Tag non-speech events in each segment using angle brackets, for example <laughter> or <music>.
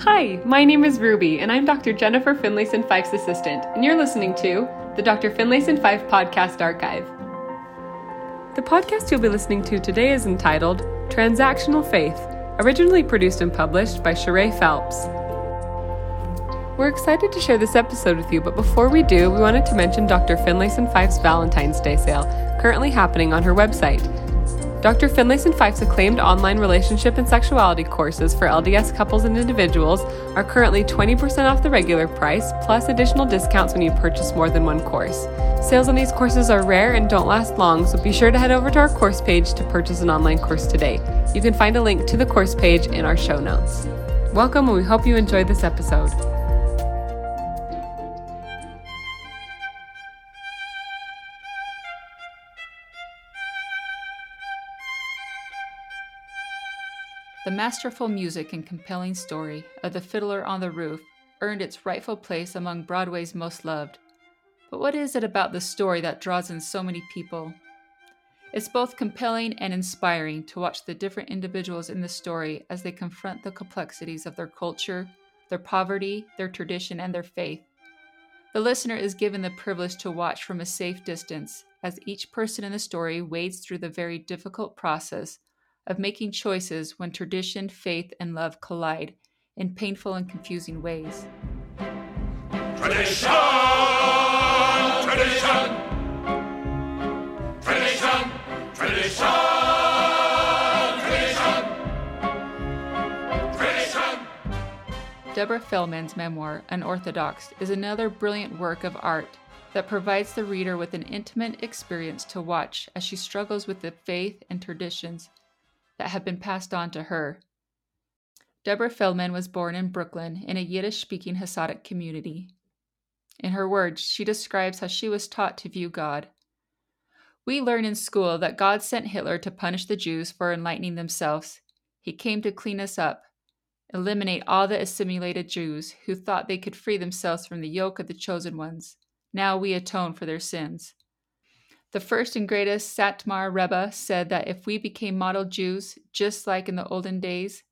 Hi, my name is Ruby, and I'm Dr. Jennifer Finlayson Fife's assistant, and you're listening to the Dr. Finlayson Fife Podcast Archive. The podcast you'll be listening to today is entitled Transactional Faith, originally produced and published by Sheree Phelps. We're excited to share this episode with you, but before we do, we wanted to mention Dr. Finlayson Fife's Valentine's Day sale, currently happening on her website. Dr. Finlayson Fife's acclaimed online relationship and sexuality courses for LDS couples and individuals are currently 20% off the regular price, plus additional discounts when you purchase more than one course. Sales on these courses are rare and don't last long, so be sure to head over to our course page to purchase an online course today. You can find a link to the course page in our show notes. Welcome, and we hope you enjoyed this episode. Masterful music and compelling story of The Fiddler on the Roof earned its rightful place among Broadway's most loved. But what is it about the story that draws in so many people? It's both compelling and inspiring to watch the different individuals in the story as they confront the complexities of their culture, their poverty, their tradition, and their faith. The listener is given the privilege to watch from a safe distance as each person in the story wades through the very difficult process of making choices when tradition, faith, and love collide in painful and confusing ways. Tradition! Tradition! Tradition! Tradition! Deborah Feldman's memoir, Unorthodox, is another brilliant work of art that provides the reader with an intimate experience to watch as she struggles with the faith and traditions that have been passed on to her. Deborah Feldman was born in Brooklyn in a Yiddish speaking Hasidic community. In her words, she describes how she was taught to view God. We learn in school that God sent Hitler to punish the Jews for enlightening themselves. He came to clean us up, eliminate all the assimilated Jews who thought they could free themselves from the yoke of the chosen ones. Now we atone for their sins. The first and greatest Satmar Rebbe said that if we became model Jews, just like in the olden days,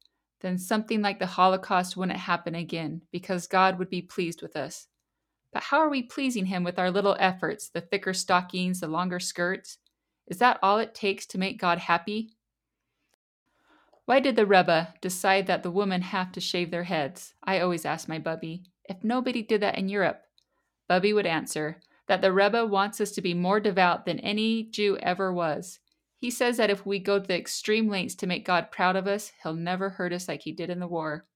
then something like the Holocaust wouldn't happen again because God would be pleased with us. But how are we pleasing Him with our little efforts, the thicker stockings, the longer skirts? Is that all it takes to make God happy? Why did the Rebbe decide that the women have to shave their heads? I always ask my Bubby. If nobody did that in Europe, Bubby would answer, that the Rebbe wants us to be more devout than any Jew ever was. He says that if we go to the extreme lengths to make God proud of us, he'll never hurt us like he did in the war.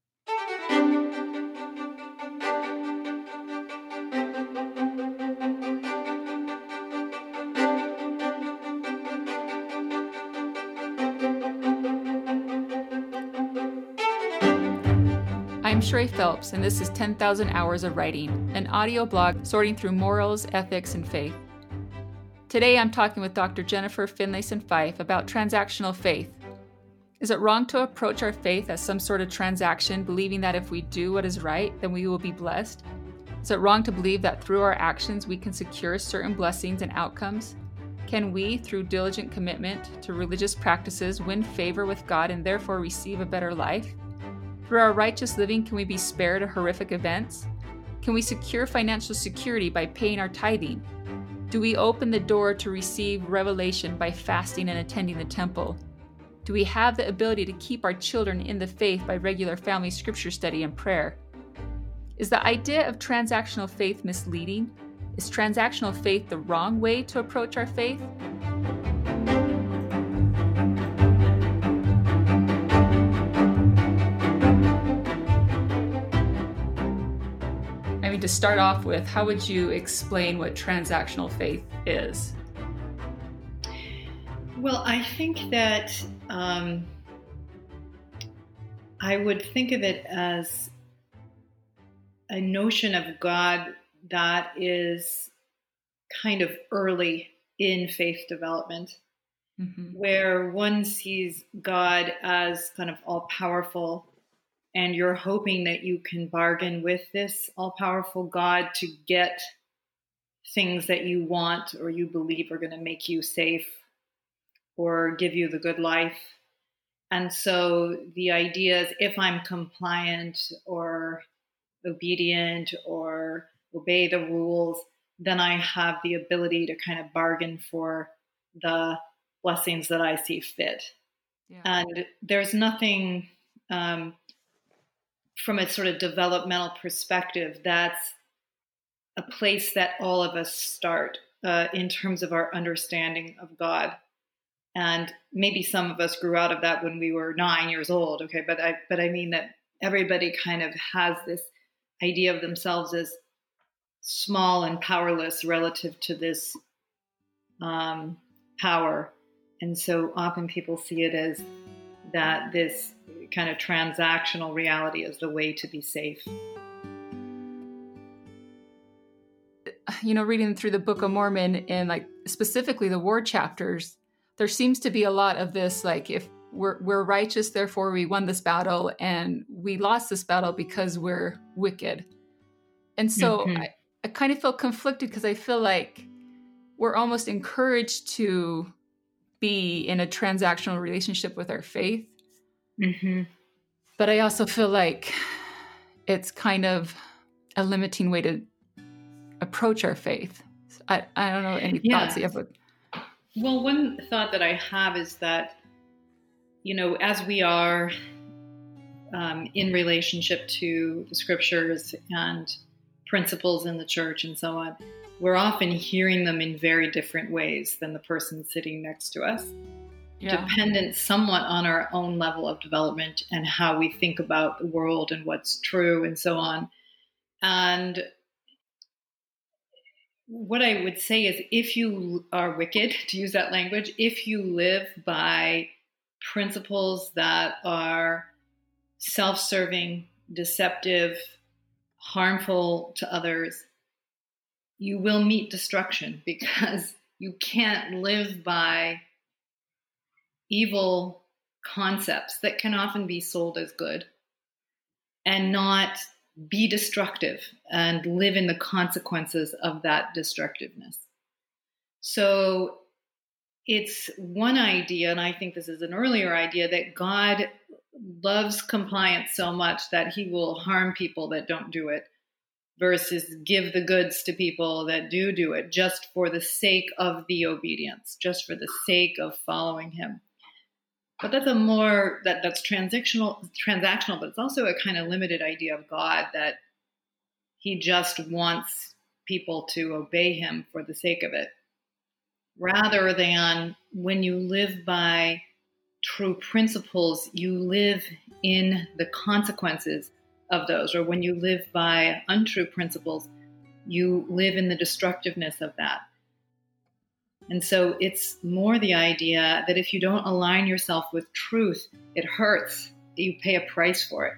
Sheree Phelps, and this is 10,000 Hours of Writing, an audio blog sorting through morals, ethics, and faith. Today I'm talking with Dr. Jennifer Finlayson Fife about transactional faith. Is it wrong to approach our faith as some sort of transaction, believing that if we do what is right, then we will be blessed? Is it wrong to believe that through our actions we can secure certain blessings and outcomes? Can we, through diligent commitment to religious practices, win favor with God and therefore receive a better life? Through our righteous living, can we be spared horrific events? Can we secure financial security by paying our tithing? Do we open the door to receive revelation by fasting and attending the temple? Do we have the ability to keep our children in the faith by regular family scripture study and prayer? Is the idea of transactional faith misleading? Is transactional faith the wrong way to approach our faith? Mean, to start off with, how would you explain what transactional faith is? Well, I think that um, I would think of it as a notion of God that is kind of early in faith development, Mm-hmm. where one sees God as kind of all powerful, and you're hoping that you can bargain with this all powerful God to get things that you want or you believe are going to make you safe or give you the good life. And so the idea is if I'm compliant or obedient or obey the rules, then I have the ability to kind of bargain for the blessings that I see fit. Yeah. And there's nothing um, from a sort of developmental perspective that's a place that all of us start uh, in terms of our understanding of God. And maybe some of us grew out of that when we were nine years old. Okay, but I but I mean that everybody kind of has this idea of themselves as small and powerless relative to this um, power. And so often people see it as that this kind of transactional reality is the way to be safe. You know, reading through the Book of Mormon and like specifically the war chapters, there seems to be a lot of this like if we're we're righteous, therefore we won this battle, and we lost this battle because we're wicked. And so mm-hmm. I, I kind of feel conflicted because I feel like we're almost encouraged to be in a transactional relationship with our faith. Mm-hmm. But I also feel like it's kind of a limiting way to approach our faith. I, I don't know any yeah. thoughts you have. Well, one thought that I have is that, you know, as we are um, in relationship to the scriptures and principles in the church and so on, we're often hearing them in very different ways than the person sitting next to us. Yeah. Dependent somewhat on our own level of development and how we think about the world and what's true and so on. And what I would say is if you are wicked, <laughs> to use that language, if you live by principles that are self serving, deceptive, harmful to others, you will meet destruction <laughs> because you can't live by evil concepts that can often be sold as good and not be destructive and live in the consequences of that destructiveness. So it's one idea, and I think this is an earlier idea, that God loves compliance so much that he will harm people that don't do it versus give the goods to people that do do it just for the sake of the obedience, just for the sake of following him. But that's a more that that's transactional transactional, but it's also a kind of limited idea of God that he just wants people to obey him for the sake of it. Rather than when you live by true principles, you live in the consequences of those, or when you live by untrue principles, you live in the destructiveness of that. And so it's more the idea that if you don't align yourself with truth, it hurts. You pay a price for it.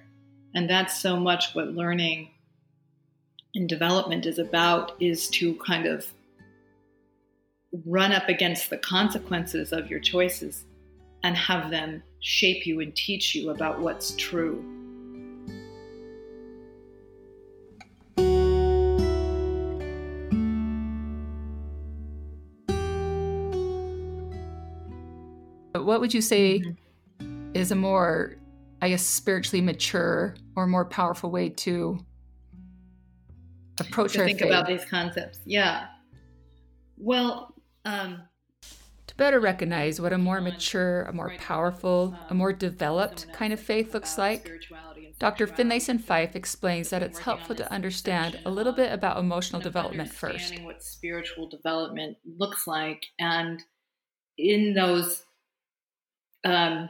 And that's so much what learning and development is about is to kind of run up against the consequences of your choices and have them shape you and teach you about what's true. What would you say mm-hmm. is a more, I guess, spiritually mature or more powerful way to approach to our think faith? about these concepts? Yeah. Well, um, to better recognize what a more mature, a more powerful, a more developed kind of faith looks like, Dr. Finlayson Fife explains that it's helpful to understand a little bit about emotional development first. What spiritual development looks like, and in those um,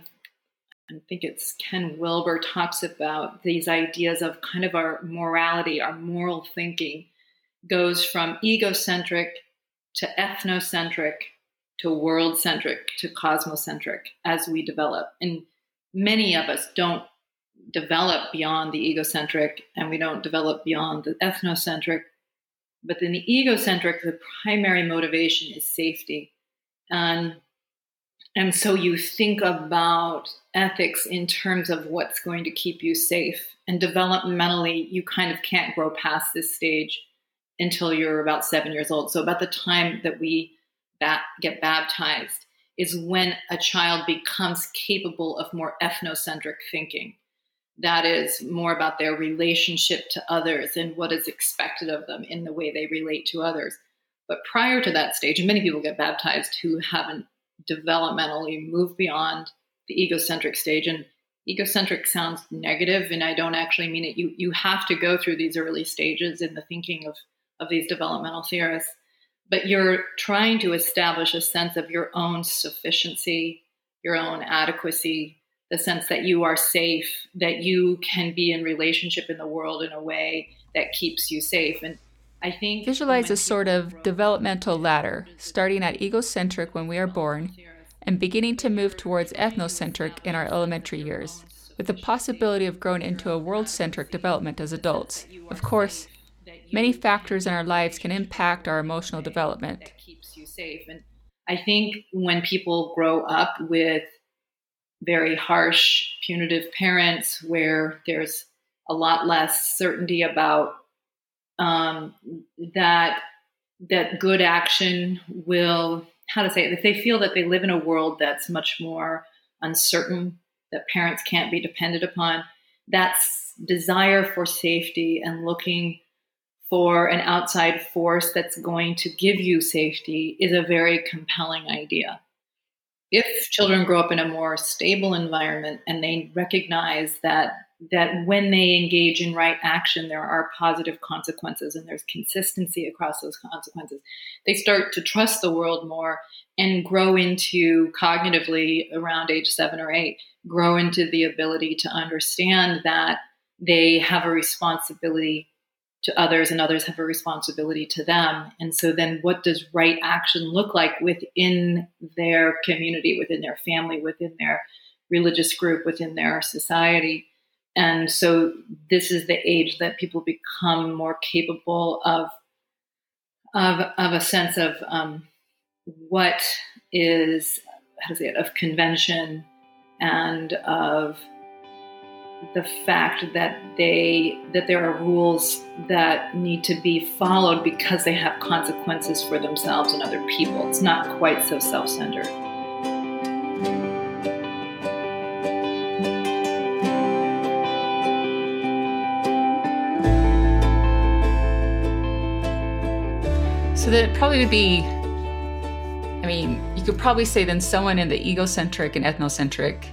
I think it's Ken Wilber talks about these ideas of kind of our morality, our moral thinking goes from egocentric to ethnocentric to world centric to cosmocentric as we develop. And many of us don't develop beyond the egocentric and we don't develop beyond the ethnocentric. But in the egocentric, the primary motivation is safety. And and so you think about ethics in terms of what's going to keep you safe. And developmentally, you kind of can't grow past this stage until you're about seven years old. So, about the time that we get baptized, is when a child becomes capable of more ethnocentric thinking. That is more about their relationship to others and what is expected of them in the way they relate to others. But prior to that stage, and many people get baptized who haven't developmentally move beyond the egocentric stage. And egocentric sounds negative, and I don't actually mean it. You you have to go through these early stages in the thinking of of these developmental theorists, but you're trying to establish a sense of your own sufficiency, your own adequacy, the sense that you are safe, that you can be in relationship in the world in a way that keeps you safe. And I think visualize a sort of developmental ladder, starting at egocentric when we are born and beginning to move towards ethnocentric in our elementary years, with the possibility of growing into a world centric development as adults. Of course, many factors in our lives can impact our emotional development. That keeps you safe. And I think when people grow up with very harsh, punitive parents, where there's a lot less certainty about um, that that good action will how to say it if they feel that they live in a world that's much more uncertain that parents can't be depended upon that desire for safety and looking for an outside force that's going to give you safety is a very compelling idea. If children grow up in a more stable environment and they recognize that that when they engage in right action there are positive consequences and there's consistency across those consequences, they start to trust the world more and grow into cognitively around age 7 or 8 grow into the ability to understand that they have a responsibility to others and others have a responsibility to them. And so then what does right action look like within their community, within their family, within their religious group, within their society? And so this is the age that people become more capable of of, of a sense of um, what is how to say it of convention and of the fact that they that there are rules that need to be followed because they have consequences for themselves and other people. It's not quite so self-centered. So that probably would be I mean, you could probably say then someone in the egocentric and ethnocentric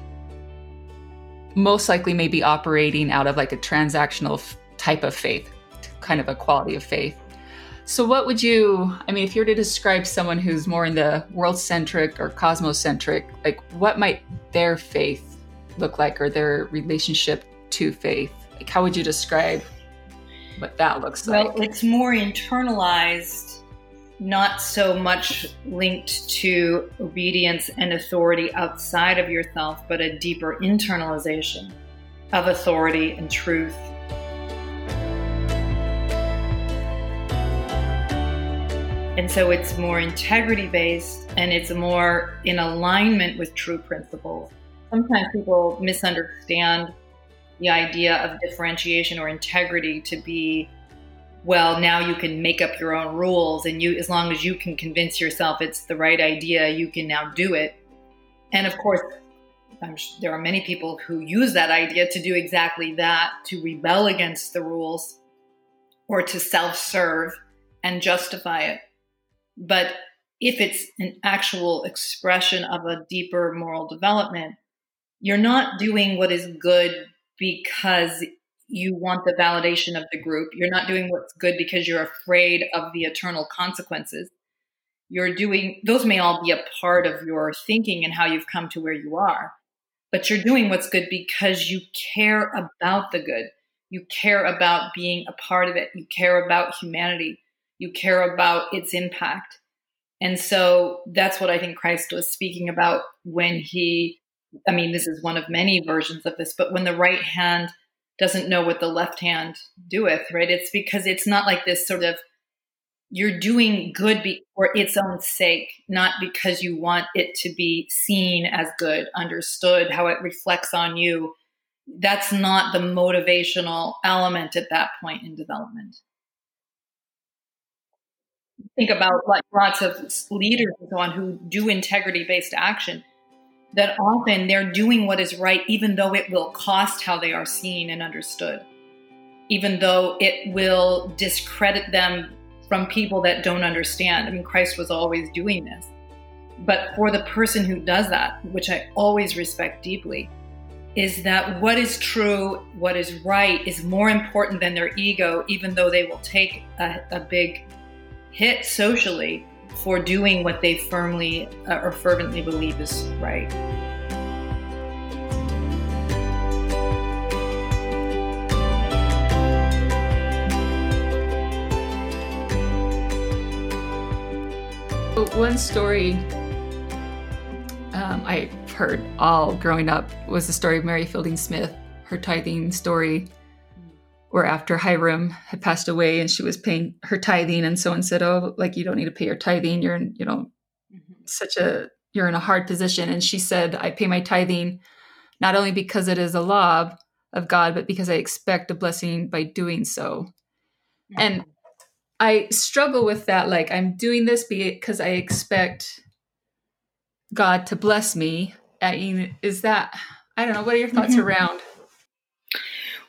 most likely may be operating out of like a transactional f- type of faith, kind of a quality of faith. So, what would you, I mean, if you were to describe someone who's more in the world centric or cosmocentric, like what might their faith look like or their relationship to faith? Like, how would you describe what that looks well, like? Well, it's more internalized not so much linked to obedience and authority outside of yourself, but a deeper internalization of authority and truth. And so it's more integrity based and it's more in alignment with true principles. Sometimes people misunderstand the idea of differentiation or integrity to be well now you can make up your own rules and you as long as you can convince yourself it's the right idea you can now do it. And of course sure there are many people who use that idea to do exactly that to rebel against the rules or to self-serve and justify it. But if it's an actual expression of a deeper moral development you're not doing what is good because you want the validation of the group. You're not doing what's good because you're afraid of the eternal consequences. You're doing, those may all be a part of your thinking and how you've come to where you are, but you're doing what's good because you care about the good. You care about being a part of it. You care about humanity. You care about its impact. And so that's what I think Christ was speaking about when he, I mean, this is one of many versions of this, but when the right hand doesn't know what the left hand doeth, right? It's because it's not like this sort of you're doing good be- for its own sake, not because you want it to be seen as good, understood, how it reflects on you. That's not the motivational element at that point in development. think about like lots of leaders and so on who do integrity based action that often they're doing what is right even though it will cost how they are seen and understood. Even though it will discredit them from people that don't understand. I mean christ was always doing this. But for the person who does that which i always respect deeply is that what is true what is right is more important than their ego even though they will take a, a big hit socially for doing what they firmly uh, or fervently believe is right. One story um, I heard all growing up was the story of Mary Fielding Smith, her tithing story where after Hyrum had passed away and she was paying her tithing, and so someone said, "Oh, like you don't need to pay your tithing. You're in, you know, mm-hmm. such a you're in a hard position." And she said, "I pay my tithing not only because it is a law of God, but because I expect a blessing by doing so." Mm-hmm. And I struggle with that. Like I'm doing this because I expect God to bless me. I mean, is that I don't know. What are your thoughts mm-hmm. around?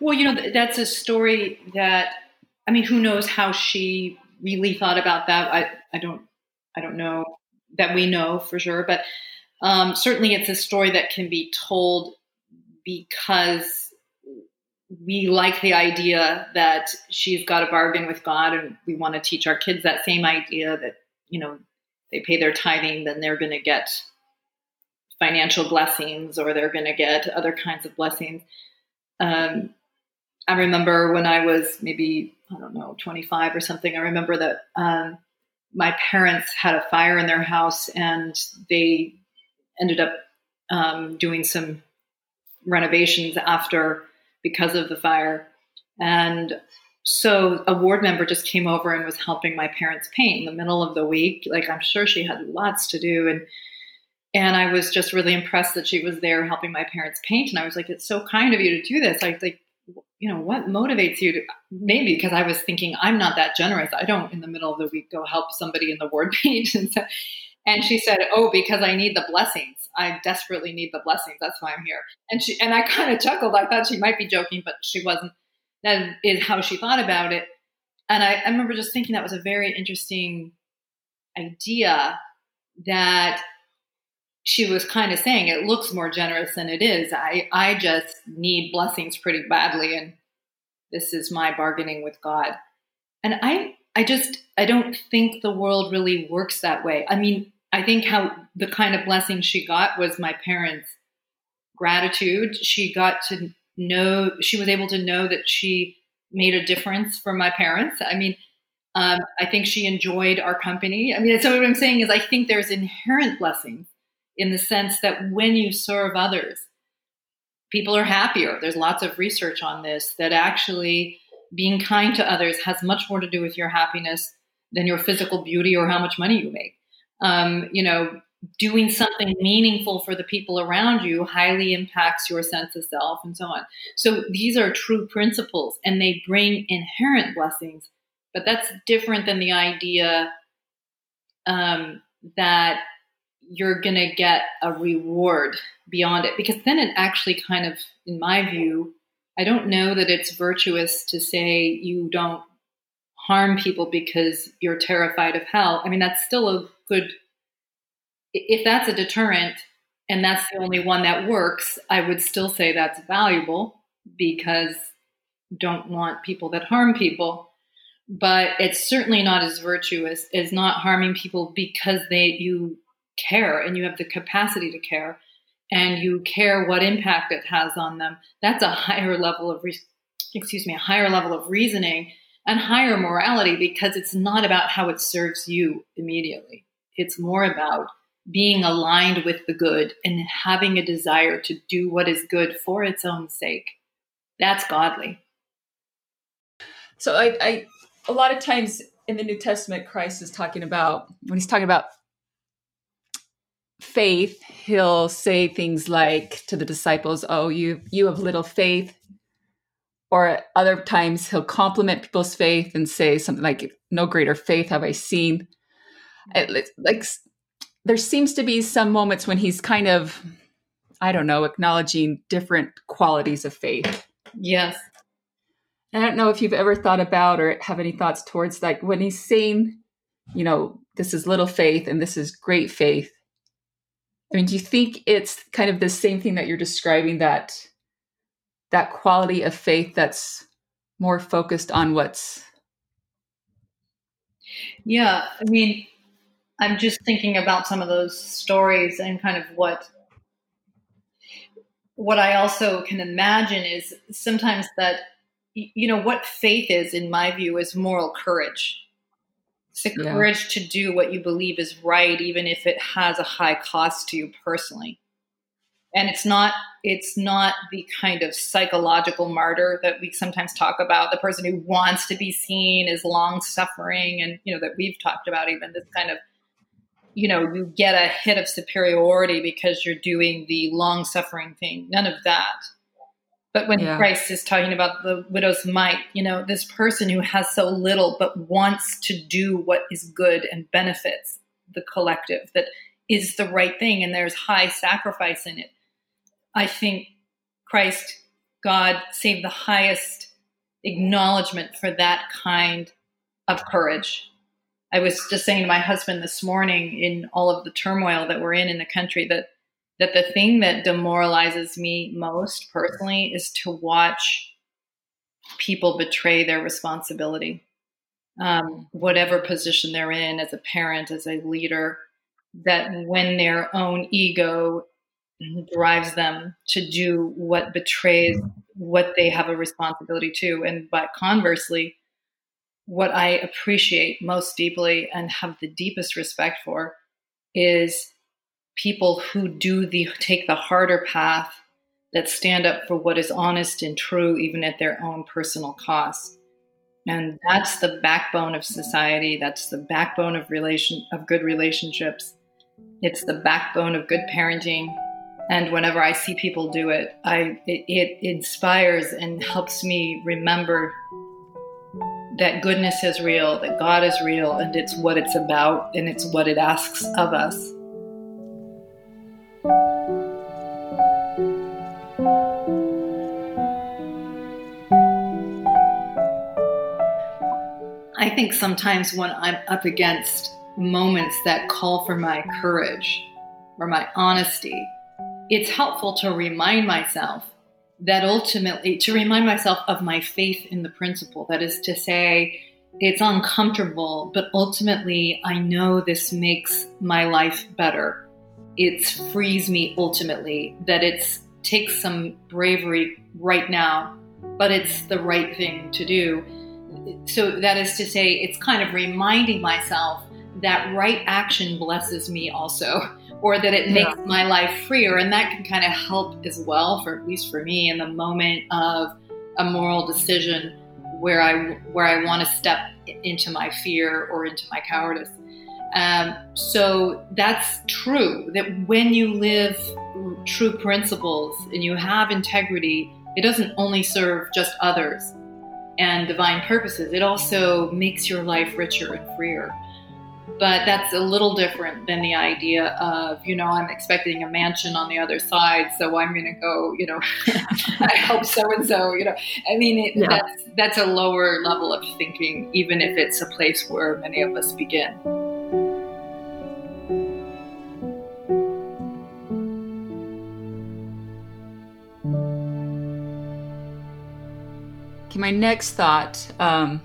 Well, you know, that's a story that I mean, who knows how she really thought about that? I, I don't I don't know that we know for sure, but um, certainly it's a story that can be told because we like the idea that she's got a bargain with God, and we want to teach our kids that same idea that you know they pay their tithing, then they're going to get financial blessings or they're going to get other kinds of blessings. Um, I remember when I was maybe, I don't know, 25 or something, I remember that um, my parents had a fire in their house and they ended up um, doing some renovations after because of the fire. And so a ward member just came over and was helping my parents paint in the middle of the week. Like I'm sure she had lots to do. And and I was just really impressed that she was there helping my parents paint. And I was like, it's so kind of you to do this. I like you know, what motivates you to maybe because I was thinking I'm not that generous. I don't in the middle of the week go help somebody in the ward <laughs> page. and so, and she said, "Oh, because I need the blessings. I desperately need the blessings. That's why I'm here." And she and I kind of chuckled. I thought she might be joking, but she wasn't. That is how she thought about it. And I, I remember just thinking that was a very interesting idea that she was kind of saying it looks more generous than it is. I, I just need blessings pretty badly, and this is my bargaining with God. And I, I just, I don't think the world really works that way. I mean, I think how the kind of blessing she got was my parents' gratitude. She got to know, she was able to know that she made a difference for my parents. I mean, um, I think she enjoyed our company. I mean, so what I'm saying is, I think there's inherent blessings in the sense that when you serve others, people are happier. There's lots of research on this that actually being kind to others has much more to do with your happiness than your physical beauty or how much money you make. Um, you know, doing something meaningful for the people around you highly impacts your sense of self and so on. So these are true principles and they bring inherent blessings, but that's different than the idea um, that you're going to get a reward beyond it. Because then it actually kind of in my view i don't know that it's virtuous to say you don't harm people because you're terrified of hell. I mean that's still a good if that's a deterrent and that's the only one that works i would still say that's valuable because don't want people that harm people. But it's certainly not as virtuous as not harming people because they you care and you have the capacity to care and you care what impact it has on them that's a higher level of re- excuse me a higher level of reasoning and higher morality because it's not about how it serves you immediately. It's more about being aligned with the good and having a desire to do what is good for its own sake. That's godly. So I, I a lot of times in the new testament christ is talking about when he's talking about faith, he'll say things like to the disciples, "Oh, you you have little faith." or at other times he'll compliment people's faith and say something like no greater faith have i seen. It, like there seems to be some moments when he's kind of i don't know acknowledging different qualities of faith. Yes. I don't know if you've ever thought about or have any thoughts towards like when he's saying you know this is little faith and this is great faith i mean do you think it's kind of the same thing that you're describing that that quality of faith that's more focused on what's yeah i mean i'm just thinking about some of those stories and kind of what what i also can imagine is sometimes that you know what faith is in my view is moral courage it's the courage to do what you believe is right even if it has a high cost to you personally. And it's not it's not the kind of psychological martyr that we sometimes talk about. The person who wants to be seen is long suffering and you know that we've talked about even this kind of you know you get a hit of superiority because you're doing the long suffering thing. None of that but when yeah. christ is talking about the widow's mite you know this person who has so little but wants to do what is good and benefits the collective that is the right thing and there's high sacrifice in it I think Christ, God, saved the highest acknowledgement for that kind of courage. I was just saying to my husband this morning in all of the turmoil that we're in in the country that that the thing that demoralizes me most personally is to watch people betray their responsibility, um, whatever position they're in as a parent, as a leader. That when their own ego drives them to do what betrays what they have a responsibility to. And but conversely, what I appreciate most deeply and have the deepest respect for is people who do the take the harder path that stand up for what is honest and true even at their own personal cost. And that's the backbone of society. That's the backbone of relation of good relationships. It's the backbone of good parenting. And whenever I see people do it, I it, it inspires and helps me remember that goodness is real, that God is real, and it's what it's about, and it's what it asks of us. I think sometimes when I'm up against moments that call for my courage or my honesty, it's helpful to remind myself that ultimately, to remind myself of my faith in the principle. That is to say, it's uncomfortable, but ultimately, I know this makes my life better. It frees me ultimately, that it takes some bravery right now, but it's the right thing to do. So, that is to say, it's kind of reminding myself that right action blesses me also <laughs> or that it makes yeah. my life freer and that can kind of help as well for at least for me in the moment of a moral decision where i where i want to step into my fear or into my cowardice um, so that's true that when you live true principles and you have integrity it doesn't only serve just others and divine purposes. It also makes your life richer and freer. But that's a little different than the idea of you know i'm expecting a mansion on the other side so i'm going to go you know <laughs> i hope so and so you know. I mean it, yeah. that's that's a lower level of thinking even if it's a place where many of us begin my next thought um,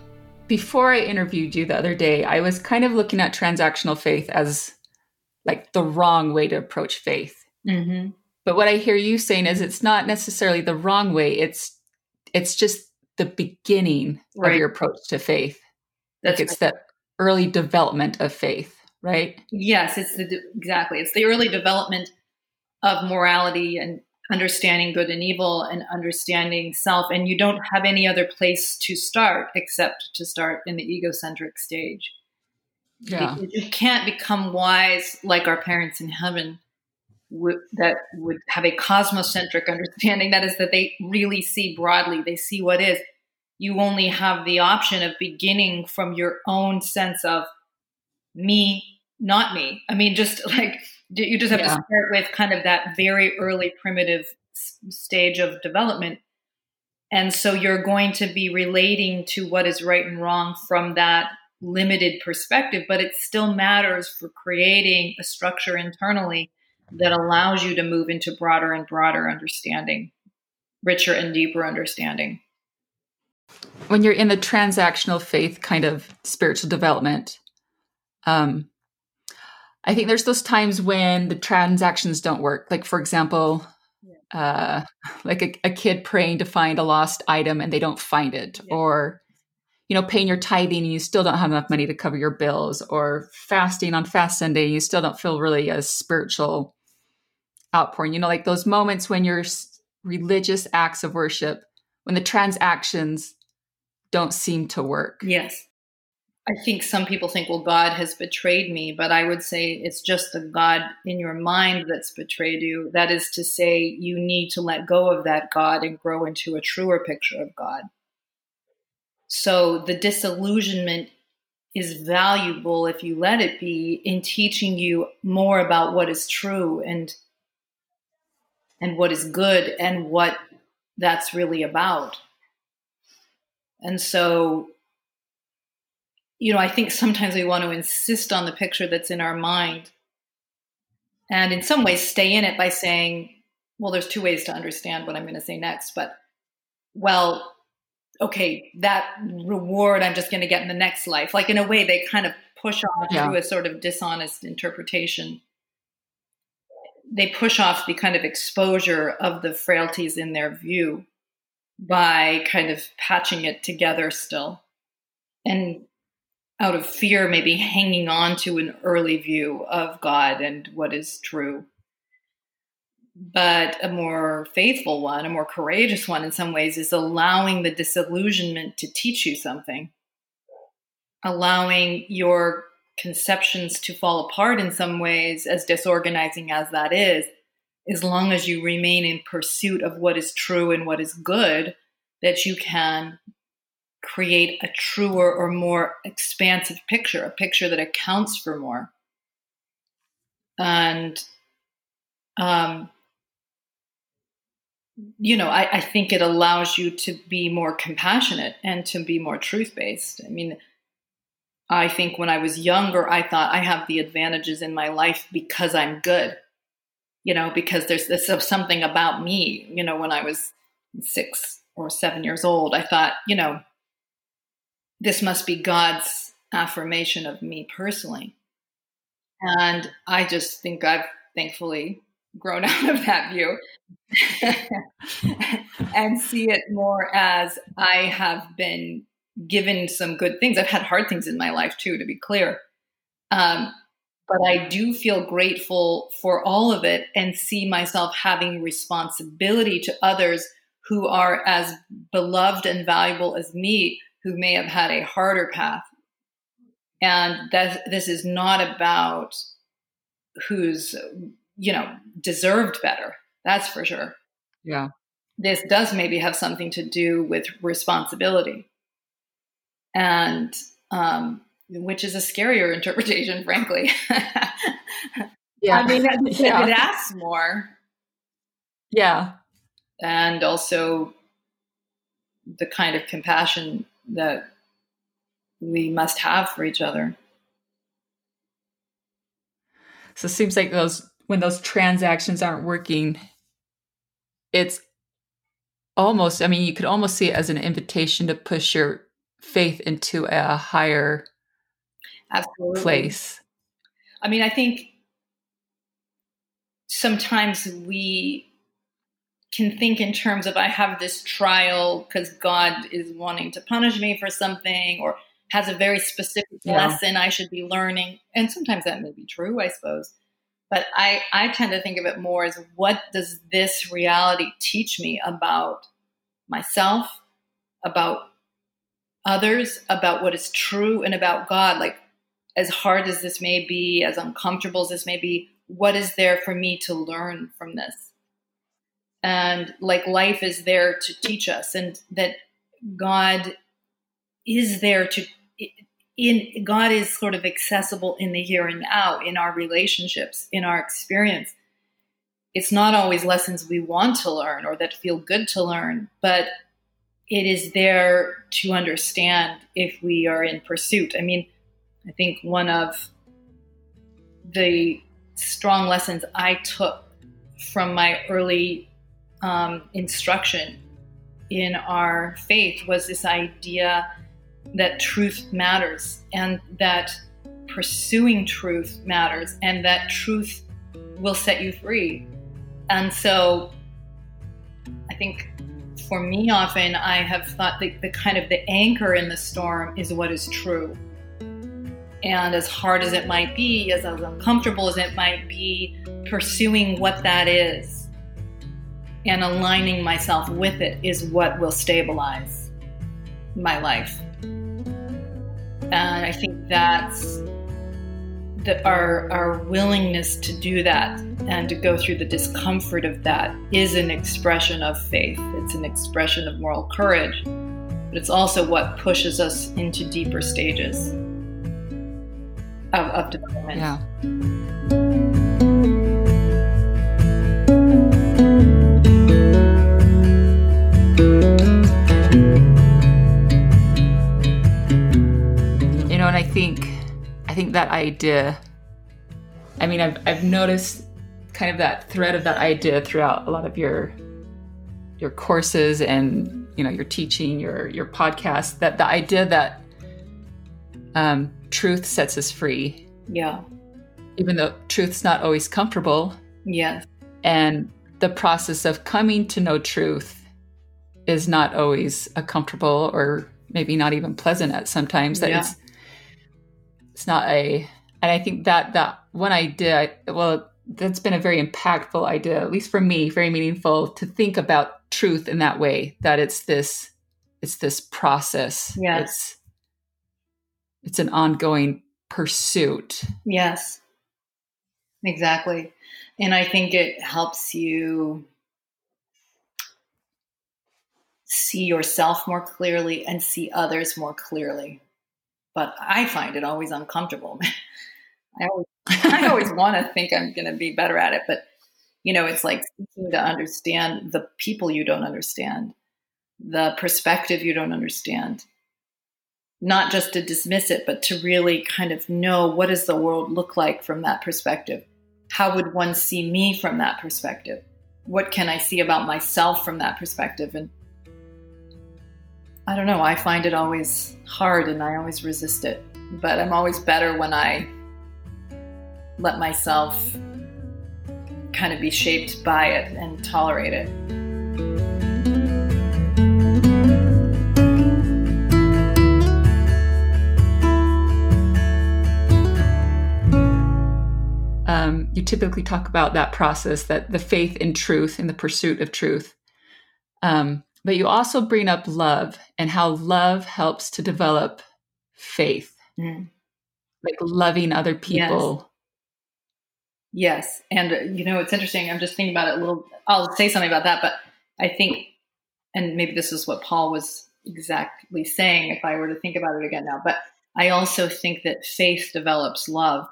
before I interviewed you the other day, I was kind of looking at transactional faith as like the wrong way to approach faith. Mm-hmm. But what I hear you saying is it's not necessarily the wrong way. It's it's just the beginning right. of your approach to faith. That's like it's right. the early development of faith, right? Yes, it's the exactly. It's the early development of morality and understanding good and evil and understanding self and you don't have any other place to start except to start in the egocentric stage yeah you, you can't become wise like our parents in heaven w- that would have a cosmocentric understanding. That is, that they really see broadly, they see what is. You only have the option of beginning from your own sense of me, not me. I mean, just like you just have yeah. to start with kind of that very early primitive stage of development. And so you're going to be relating to what is right and wrong from that limited perspective, but it still matters for creating a structure internally that allows you to move into broader and broader understanding, richer and deeper understanding. When you're in the transactional faith kind of spiritual development, um, I think there's those times when the transactions don't work. Like, for example, uh, like a, a, kid praying to find a lost item and they don't find it, yeah. or you know, paying your tithing and you still don't have enough money to cover your bills, or fasting on fast Sunday, and you still don't feel really a spiritual outpouring. You know, like those moments when your religious acts of worship, when the transactions don't seem to work. Yes. I think some people think, well, God has betrayed me, but I would say it's just the God in your mind that's betrayed you. That is to say, you need to let go of that God and grow into a truer picture of God. So the disillusionment is valuable if you let it be in teaching you more about what is true and and what is good and what that's really about. And so you know, I think sometimes we want to insist on the picture that's in our mind and in some ways stay in it by saying, well, there's two ways to understand what I'm going to say next, but well, okay, that reward I'm just going to get in the next life. Like in a way, they kind of push off yeah. through a sort of dishonest interpretation. They push off the kind of exposure of the frailties in their view by kind of patching it together still. And out of fear, maybe hanging on to an early view of God and what is true. But a more faithful one, a more courageous one in some ways, is allowing the disillusionment to teach you something, allowing your conceptions to fall apart in some ways, as disorganizing as that is, as long as you remain in pursuit of what is true and what is good, that you can create a truer or more expansive picture, a picture that accounts for more. And, um, you know, I, I think it allows you to be more compassionate and to be more truth based. I mean, I think when I was younger, I thought I have the advantages in my life because I'm good, you know, because there's this something about me. You know, when I was six or seven years old, I thought, you know, this must be God's affirmation of me personally. And I just think I've thankfully grown <laughs> out of that view <laughs> and see it more as I have been given some good things. I've had hard things in my life too, to be clear. Um, but I do feel grateful for all of it and see myself having responsibility to others who are as beloved and valuable as me who may have had a harder path. And that this is not about who's, you know, deserved better. That's for sure. Yeah. This does maybe have something to do with responsibility. And, um, which is a scarier <laughs> interpretation, frankly. <laughs> yeah. I mean, it, <laughs> yeah. it asks more. Yeah. And also the kind of compassion that we must have for each other. So it seems like those when those transactions aren't working, it's almost I mean, you could almost see it as an invitation to push your faith into a higher Absolutely. place. I mean, I think sometimes we can think in terms of I have this trial because God is wanting to punish me for something or has a very specific yeah. lesson I should be learning. And sometimes that may be true, I suppose. But I, I tend to think of it more as what does this reality teach me about myself, about others, about what is true, and about God? Like, as hard as this may be, as uncomfortable as this may be, what is there for me to learn from this? And like life is there to teach us, and that God is there to in God is sort of accessible in the here and now in our relationships, in our experience. It's not always lessons we want to learn or that feel good to learn, but it is there to understand if we are in pursuit. I mean, I think one of the strong lessons I took from my early um, instruction in our faith was this idea that truth matters and that pursuing truth matters and that truth will set you free. And so I think for me often I have thought that the kind of the anchor in the storm is what is true. And as hard as it might be, as uncomfortable as it might be, pursuing what that is and aligning myself with it is what will stabilize my life. And I think that's that our our willingness to do that and to go through the discomfort of that is an expression of faith. It's an expression of moral courage, but it's also what pushes us into deeper stages of, of development. Yeah. I think I think that idea I mean I've I've noticed kind of that thread of that idea throughout a lot of your your courses and you know your teaching, your your podcast, that the idea that um, truth sets us free, Yeah. even though truth's not always comfortable, Yes. and the process of coming to know truth is not always a comfortable or maybe not even pleasant at sometimes that Yeah. it's it's not a and i think that that one idea well that's been a very impactful idea at least for me very meaningful to think about truth in that way that it's this it's this process Yes. it's it's an ongoing pursuit Yes. Exactly. And I think it helps you see yourself more clearly and see others more clearly. But I find it always uncomfortable. <laughs> I always, <laughs> I always want to think I'm going to be better at it, but you know, it's like seeking to understand the people you don't understand, the perspective you don't understand. Not just to dismiss it, but to really kind of know what does the world look like from that perspective? How would one see me from that perspective? What can I see about myself from that perspective? And I don't know, I find it always hard and I always resist it. But I'm always better when I let myself kind of be shaped by it and tolerate it. um, you typically talk about that process that the faith in truth in the pursuit of truth um, but you also bring up love and how love helps to develop faith Mm. like loving other people Yes. And, uh, you know, it's interesting. I'm just thinking about it a little. I'll say something about that, but I think, and maybe this is what Paul was exactly saying if I were to think about it again now, but I also think that faith develops love.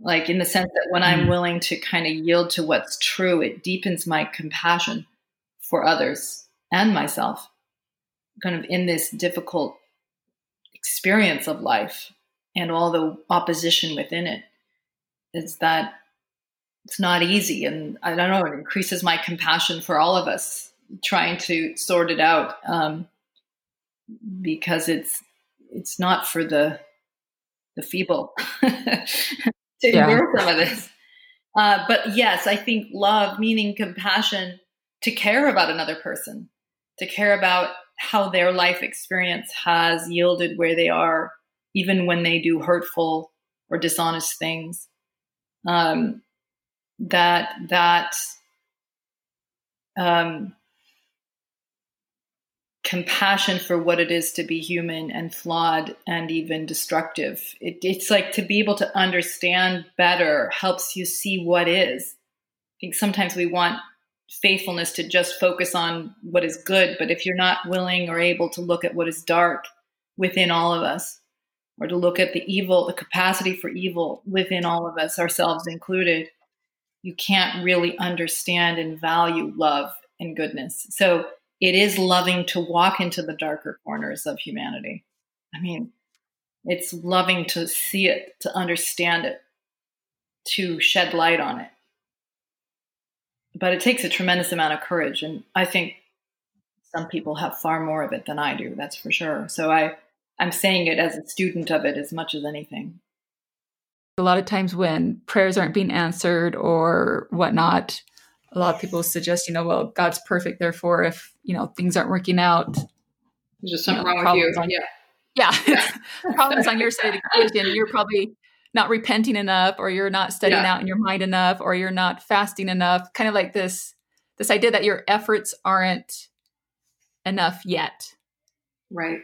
Like in the sense that when I'm Mm. willing to kind of yield to what's true, it deepens my compassion for others and myself, kind of in this difficult experience of life and all the opposition within it is that it's not easy and i don't know it increases my compassion for all of us trying to sort it out um, because it's it's not for the the feeble <laughs> to Yeah. endure some of this uh, but yes i think love meaning compassion to care about another person to care about how their life experience has yielded where they are even when they do hurtful or dishonest things um, that that um, compassion for what it is to be human and flawed and even destructive. It, it's like to be able to understand better helps you see what is. I think sometimes we want faithfulness to just focus on what is good, but if you're not willing or able to look at what is dark within all of us, or to look at the evil, the capacity for evil within all of us, ourselves included, you can't really understand and value love and goodness. So it is loving to walk into the darker corners of humanity. I mean, it's loving to see it, to understand it, to shed light on it. But it takes a tremendous amount of courage. And I think some people have far more of it than I do, that's for sure. So I, I'm saying it as a student of it as much as anything. A lot of times when prayers aren't being answered or whatnot, a lot of people suggest, you know, well, God's perfect. Therefore, if, you know, things aren't working out, there's just something you know, wrong with you. On, yeah. <laughs> Yeah. <laughs> problems on your side of the equation. You're probably not repenting enough or you're not studying yeah. out in your mind enough or you're not fasting enough. Kind of like this, this idea that your efforts aren't enough yet. Right.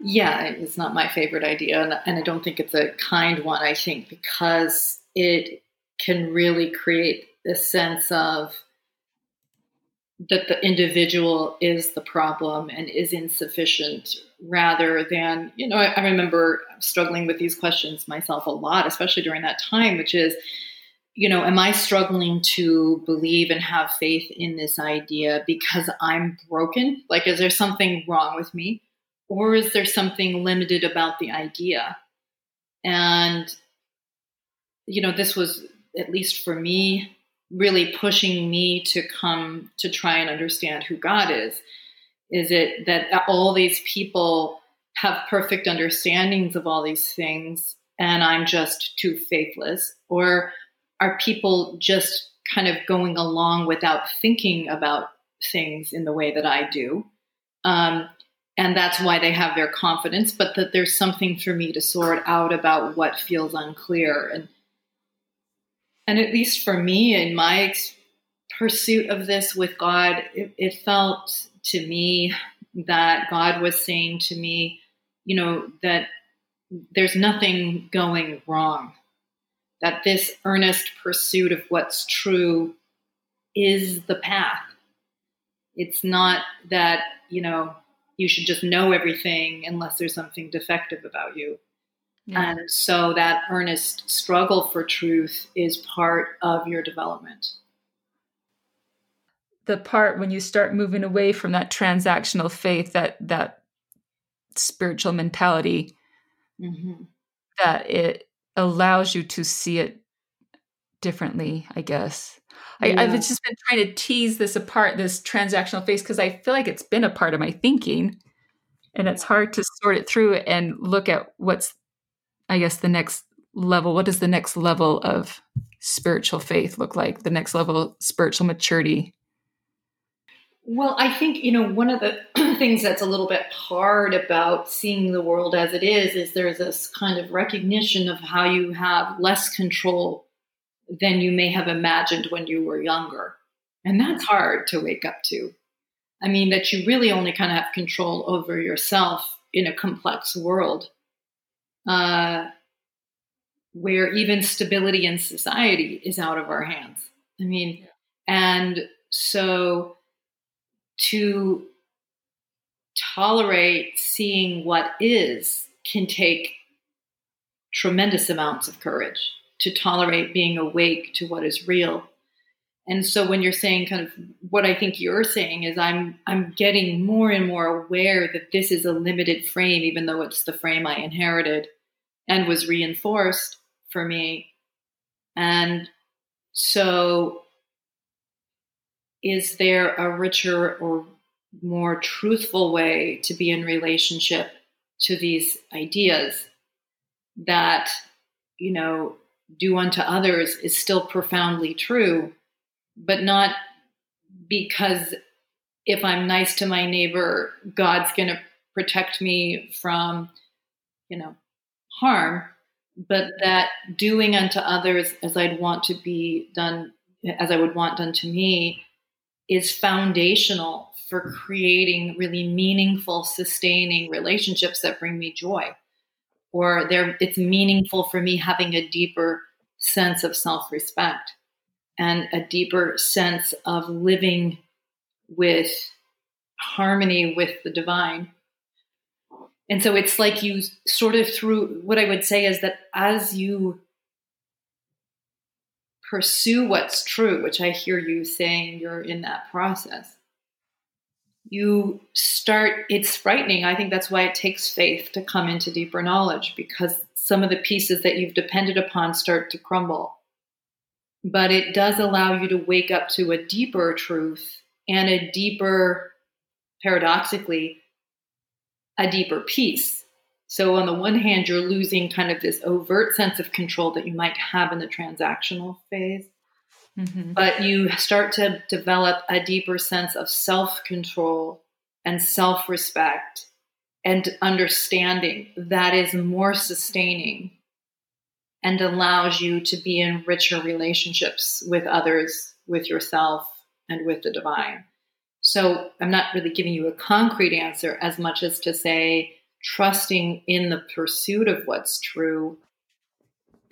Yeah, it's not my favorite idea. And, and I don't think it's a kind one, I think, because it can really create a sense of that the individual is the problem and is insufficient rather than, you know, I, I, remember struggling with these questions myself a lot, especially during that time, which is, you know, am I struggling to believe and have faith in this idea because I'm broken? Like, is there something wrong with me? Or is there something limited about the idea? And, you know, this was, at least for me, really pushing me to come to try and understand who God is. Is it that all these people have perfect understandings of all these things and I'm just too faithless? Or are people just kind of going along without thinking about things in the way that I do? Um, and that's why they have their confidence, but that there's something for me to sort out about what feels unclear. And and at least for me in my ex- pursuit of this with God, it, it felt to me that God was saying to me, you know, that there's nothing going wrong, that this earnest pursuit of what's true is the path. It's not that, you know, you should just know everything unless there's something defective about you. Yeah. And so that earnest struggle for truth is part of your development. The part when you start moving away from that transactional faith, that that spiritual mentality, mm-hmm. that it allows you to see it differently, I guess. Yeah. I, have just been trying to tease this apart, this transactional faith, because I feel like it's been a part of my thinking. And it's hard to sort it through and look at what's I guess the next level, what does the next level of spiritual faith look like? The next level of spiritual maturity? Well, I think, you know, one of the <clears throat> things that's a little bit hard about seeing the world as it is, is there's this kind of recognition of how you have less control than you may have imagined when you were younger. And that's hard to wake up to. I mean, that you really only kind of have control over yourself in a complex world uh, where even stability in society is out of our hands. I mean, and so to tolerate seeing what is can take tremendous amounts of courage to tolerate being awake to what is real and so when you're saying kind of what i think you're saying is i'm i'm getting more and more aware that this is a limited frame even though it's the frame i inherited and was reinforced for me. And so, is there a richer or more truthful way to be in relationship to these ideas that, you know, do unto others is still profoundly true, but not because if I'm nice to my neighbor, God's going to protect me from, you know, harm, but that doing unto others as I'd want to be done, as I would want done to me, is foundational for creating really meaningful, sustaining relationships that bring me joy. Or they it's meaningful for me having a deeper sense of self respect and a deeper sense of living with harmony with the divine. And so it's like you sort of through what I would say is that as you pursue what's true, which I hear you saying you're in that process, you start, it's frightening. I think that's why it takes faith to come into deeper knowledge because some of the pieces that you've depended upon start to crumble. But it does allow you to wake up to a deeper truth and a deeper, paradoxically, a deeper peace. So, on the one hand, you're losing kind of this overt sense of control that you might have in the transactional phase. Mm-hmm. But you start to develop a deeper sense of self control and self respect and understanding that is more sustaining and allows you to be in richer relationships with others, with yourself, and with the divine. So I'm not really giving you a concrete answer as much as to say, trusting in the pursuit of what's true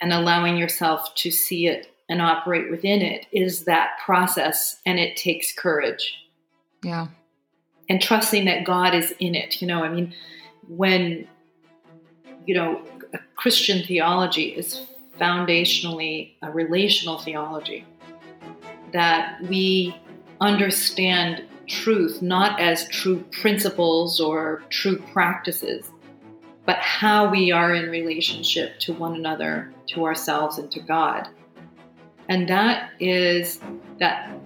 and allowing yourself to see it and operate within it is that process and it takes courage. Yeah. And trusting that God is in it. You know, I mean, when, you know, a Christian theology is foundationally a relational theology, that we understand truth not as true principles or true practices, but how we are in relationship to one another, to ourselves, and to God. And that is that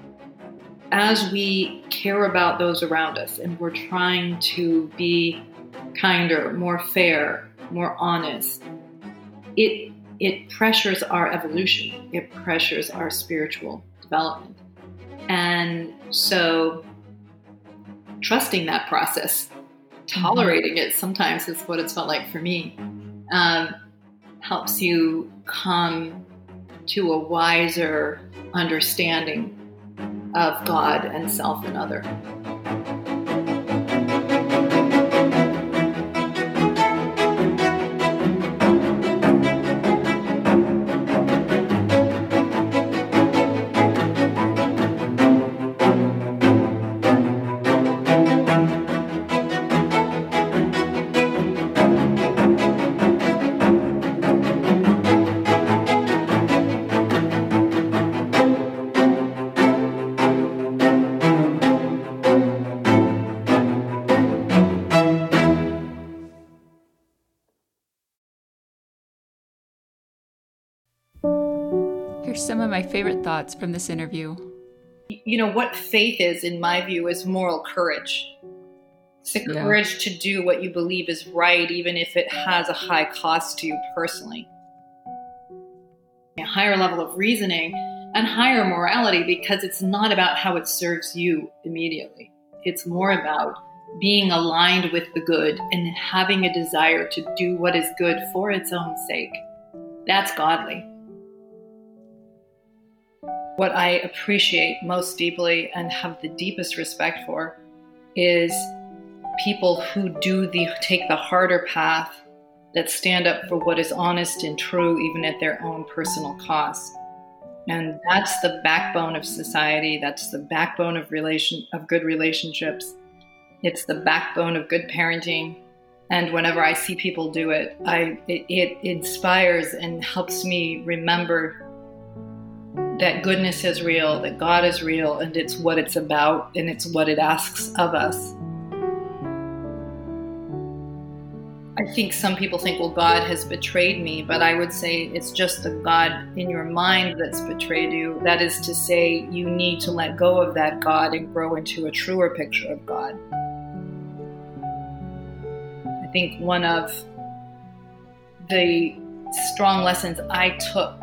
as we care about those around us and we're trying to be kinder, more fair, more honest, it it pressures our evolution. It pressures our spiritual development. And so trusting that process, tolerating it sometimes is what it's felt like for me, um, helps you come to a wiser understanding of God and self and other. Favorite thoughts from this interview. You know, what faith is, in my view, is moral courage. It's the yeah. courage to do what you believe is right, even if it has a high cost to you personally. A higher level of reasoning and higher morality because it's not about how it serves you immediately. It's more about being aligned with the good and having a desire to do what is good for its own sake. That's godly what I appreciate most deeply and have the deepest respect for is people who do the take the harder path that stand up for what is honest and true even at their own personal cost. And that's the backbone of society, that's the backbone of relation of good relationships. It's the backbone of good parenting. And whenever I see people do it, I it, it inspires and helps me remember that goodness is real, that God is real, and it's what it's about and it's what it asks of us. I think some people think, well, God has betrayed me, but I would say it's just the God in your mind that's betrayed you. That is to say, you need to let go of that God and grow into a truer picture of God. I think one of the strong lessons I took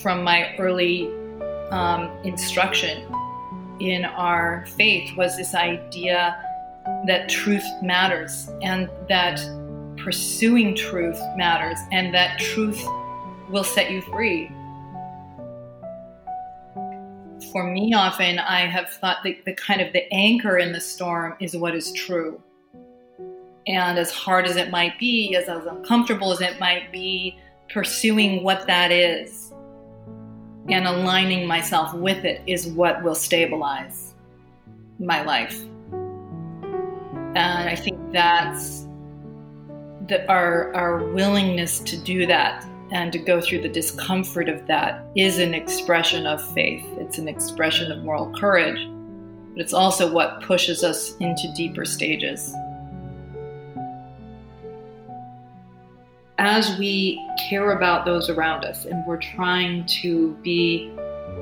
from my early um, instruction in our faith was this idea that truth matters and that pursuing truth matters and that truth will set you free. for me, often I have thought that the kind of the anchor in the storm is what is true. And as hard as it might be, as, as uncomfortable as it might be, pursuing what that is and aligning myself with it is what will stabilize my life. And I think that's that our our willingness to do that and to go through the discomfort of that is an expression of faith. It's an expression of moral courage, but it's also what pushes us into deeper stages. As we care about those around us and we're trying to be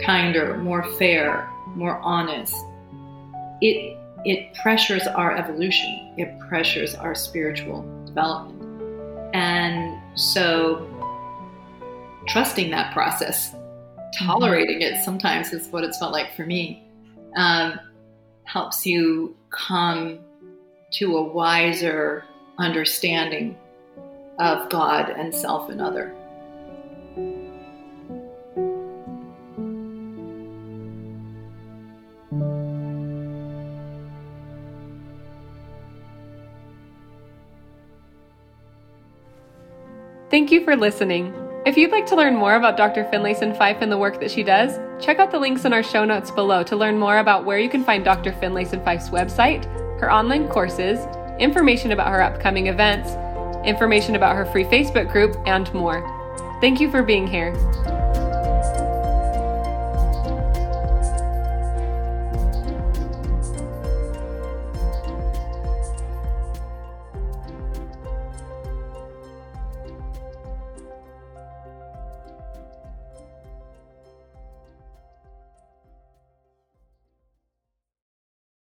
kinder, more fair, more honest, it it pressures our evolution. It pressures our spiritual development. And so trusting that process, tolerating it sometimes is what it's felt like for me, um, helps you come to a wiser understanding of God and self and other. Thank you for listening. If you'd like to learn more about Dr. Finlayson Fife and the work that she does, check out the links in our show notes below to learn more about where you can find Dr. Finlayson Fife's website, her online courses, information about her upcoming events, information about her free Facebook group, and more. Thank you for being here.